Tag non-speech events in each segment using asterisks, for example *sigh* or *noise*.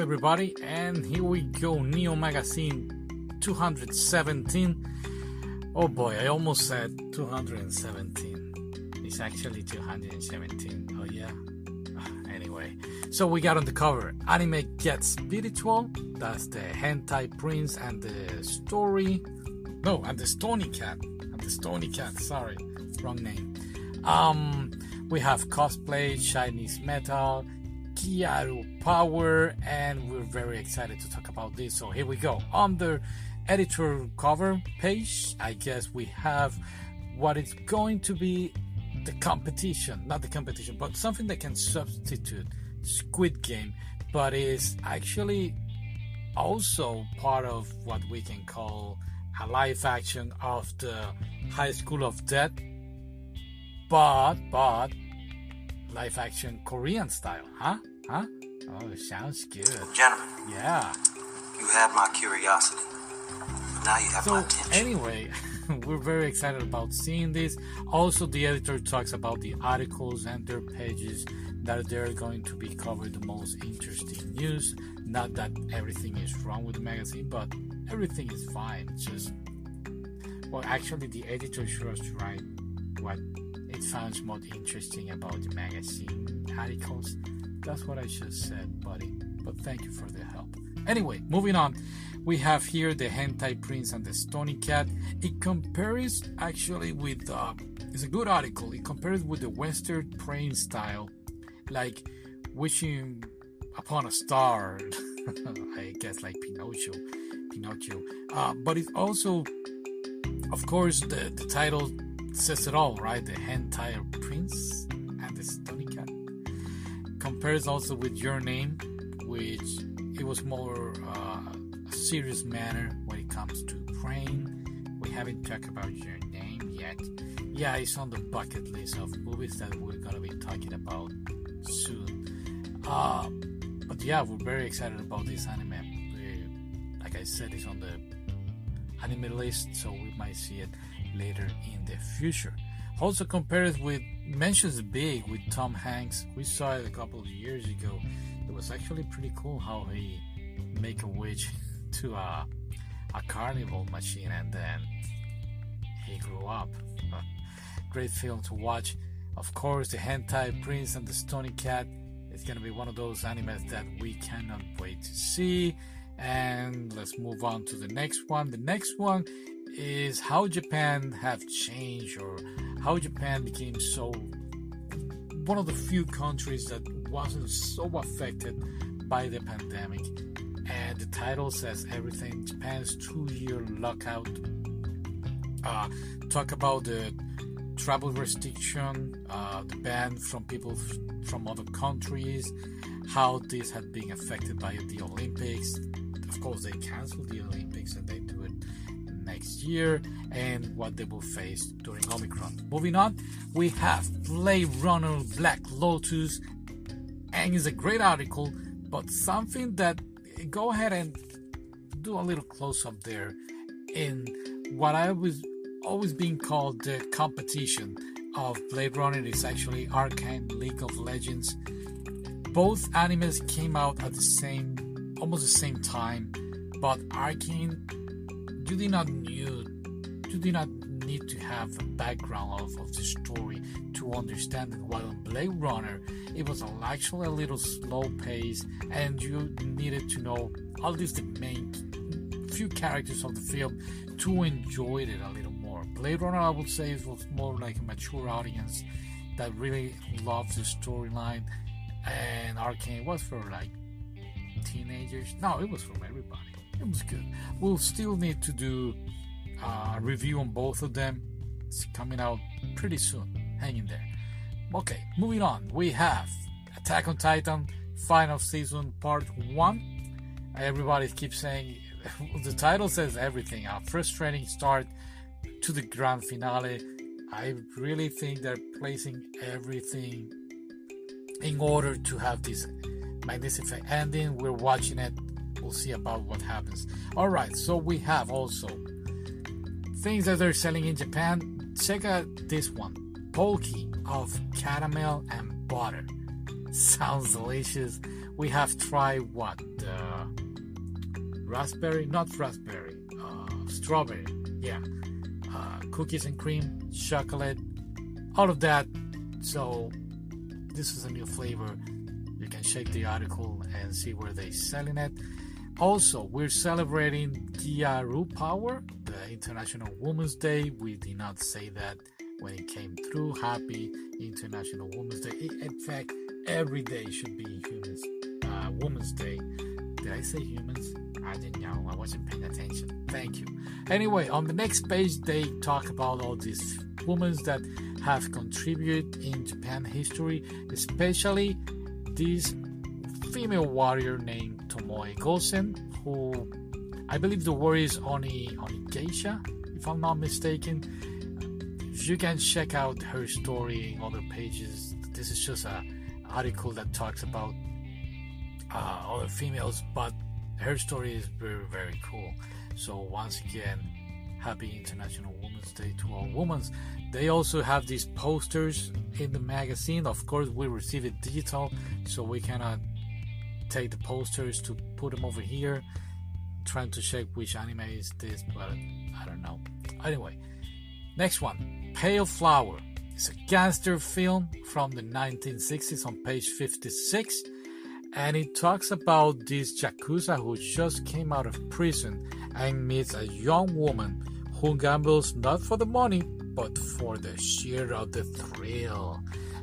everybody, and here we go. Neo Magazine 217. Oh boy, I almost said 217. It's actually 217. Oh yeah. Ah, *laughs* anyway, so we got on the cover Anime Gets Spiritual. That's the Hentai Prince and the story. No, and the Stony Cat. And the Stony Cat. Sorry, wrong name. Um, we have cosplay, Chinese metal, Kiaru Power, and we're very excited to talk about this. So here we go. On the editor cover page, I guess we have what is going to be the competition, not the competition, but something that can substitute Squid Game, but is actually also part of what we can call a live action of the High School of Death, but but live action Korean style, huh? Huh? Oh, sounds good. Gentlemen, Yeah. you had my curiosity. Now you have my So attention. anyway, *laughs* we're very excited about seeing this. Also, the editor talks about the articles and their pages that they're going to be covered the most interesting news. Not that everything is wrong with the magazine, but everything is fine. It's just well, actually, the editor sure to write what it finds most interesting about the magazine articles. That's what I just said, buddy. But thank you for the help. Anyway, moving on. We have here the Hentai Prince and the Stony Cat. It compares actually with, uh, it's a good article. It compares with the Western praying style, like wishing upon a star. *laughs* I guess like Pinocchio. Pinocchio. Uh, but it also, of course, the, the title says it all, right? The Hentai Prince and the Stony compares also with your name, which it was more uh, a serious manner when it comes to praying. We haven't talked about your name yet. Yeah, it's on the bucket list of movies that we're gonna be talking about soon. Uh, but yeah, we're very excited about this anime. Uh, like I said, it's on the anime list, so we might see it later in the future. Also compares with mentions big with Tom Hanks. We saw it a couple of years ago. It was actually pretty cool how he make a witch *laughs* to a a carnival machine and then he grew up. *laughs* Great film to watch. Of course, the Hentai Prince and the Stony Cat is gonna be one of those animes that we cannot wait to see. And let's move on to the next one. The next one is how Japan have changed or how Japan became so one of the few countries that wasn't so affected by the pandemic. And the title says everything. Japan's two-year lockout. Uh, talk about the travel restriction, uh, the ban from people f- from other countries, how this had been affected by the Olympics. Of course, they canceled the Olympics and they do it next year, and what they will face during Omicron. Moving on, we have Blade Runner Black Lotus, and it's a great article, but something that go ahead and do a little close up there in what I was always being called the competition of Blade Runner is actually Arcane League of Legends. Both animes came out at the same, almost the same time, but Arcane, you did not knew, not need to have a background of, of the story to understand it. While in Blade Runner, it was actually a little slow pace, and you needed to know at least the main few characters of the film to enjoy it a little more. Blade Runner, I would say, it was more like a mature audience that really loved the storyline, and Arcane was for like teenagers. No, it was from everybody. It was good. We'll still need to do a review on both of them. It's coming out pretty soon. Hang in there. Okay, moving on. We have Attack on Titan final season part one. Everybody keeps saying *laughs* the title says everything. A frustrating start to the grand finale. I really think they're placing everything in order to have this magnificent ending. We're watching it. We'll see about what happens. All right, so we have also things that they're selling in Japan. Check out this one: Pocky of caramel and butter. *laughs* sounds delicious. We have tried what? Uh, raspberry? Not raspberry. Uh, strawberry. Yeah. Uh, cookies and cream, chocolate, all of that. So this is a new flavor. You can check the article and see where they're selling it. Also, we're celebrating Dia Ru Power, the International Women's Day. We did not say that when it came through. Happy International Women's Day. In fact, every day should be Humans uh, Women's Day. Did I say humans? I didn't know. I wasn't paying attention. Thank you. Anyway, on the next page, they talk about all these women that have contributed in Japan history, especially this female warrior named Tomoe Gosen, who I believe the word is Oni Oni Geisha, if I'm not mistaken. You can check out her story in other pages. This is just a article that talks about uh, other females, but her story is very very cool. So once again, happy International Women's Day to all women. They also have these posters in the magazine. Of course, we receive it digital, so we cannot take the posters to put them over here. trying to check which anime is this, but I don't know. Anyway, next one Pale Flower. It's a gangster film from the 1960s on page 56 and it talks about this yakuza who just came out of prison and meets a young woman who gambles not for the money but for the sheer of the thrill.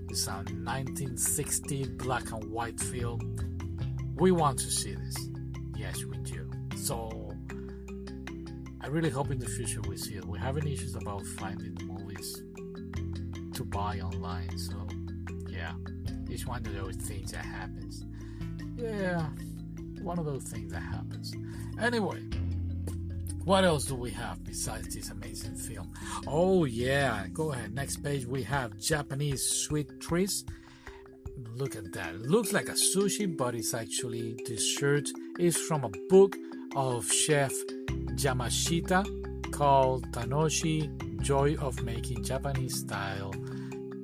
It's a 1960 black and white film. We want to see this. Yes, we do. So I really hope in the future we see it. We're having issues about finding movies to buy online. So yeah, it's one of those things that happens. Yeah, one of those things that happens. Anyway, what else do we have besides this amazing film? Oh, yeah, go ahead. Next page, we have Japanese sweet treats. Look at that. It looks like a sushi, but it's actually this shirt is from a book of Chef Yamashita called Tanoshi Joy of Making Japanese Style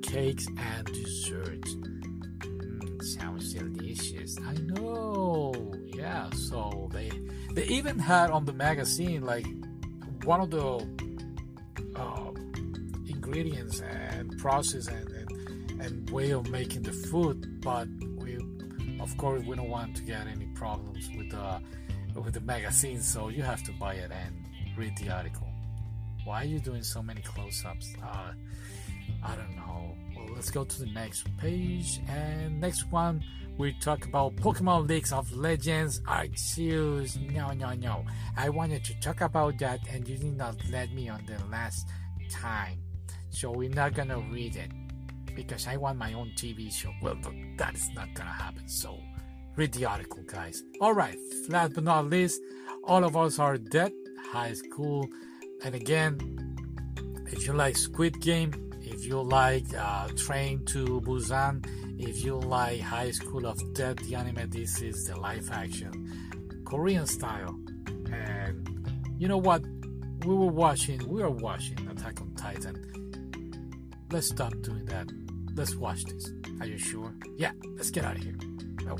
Cakes and Desserts. Mm, sounds delicious. I know. Yeah, so they they even had on the magazine like one of the uh, ingredients and process and, and way of making the food, but we of course we don't want to get any problems with the with the magazine, so you have to buy it and read the article. Why are you doing so many close-ups? Uh, I don't know. Well, let's go to the next page. And next one, we talk about Pokemon Leagues of Legends Arceus. No, no, no. I wanted to talk about that, and you did not let me on the last time. So we're not gonna read it because I want my own TV show. Well, that is not gonna happen. So read the article, guys. Alright, last but not least, all of us are dead. High school. And again, if you like Squid Game, if you like uh, Train to Busan, if you like High School of Death, the anime, this is the live action Korean style. And you know what? We were watching, we are watching Attack on Titan. Let's stop doing that. Let's watch this. Are you sure? Yeah, let's get out of here. No.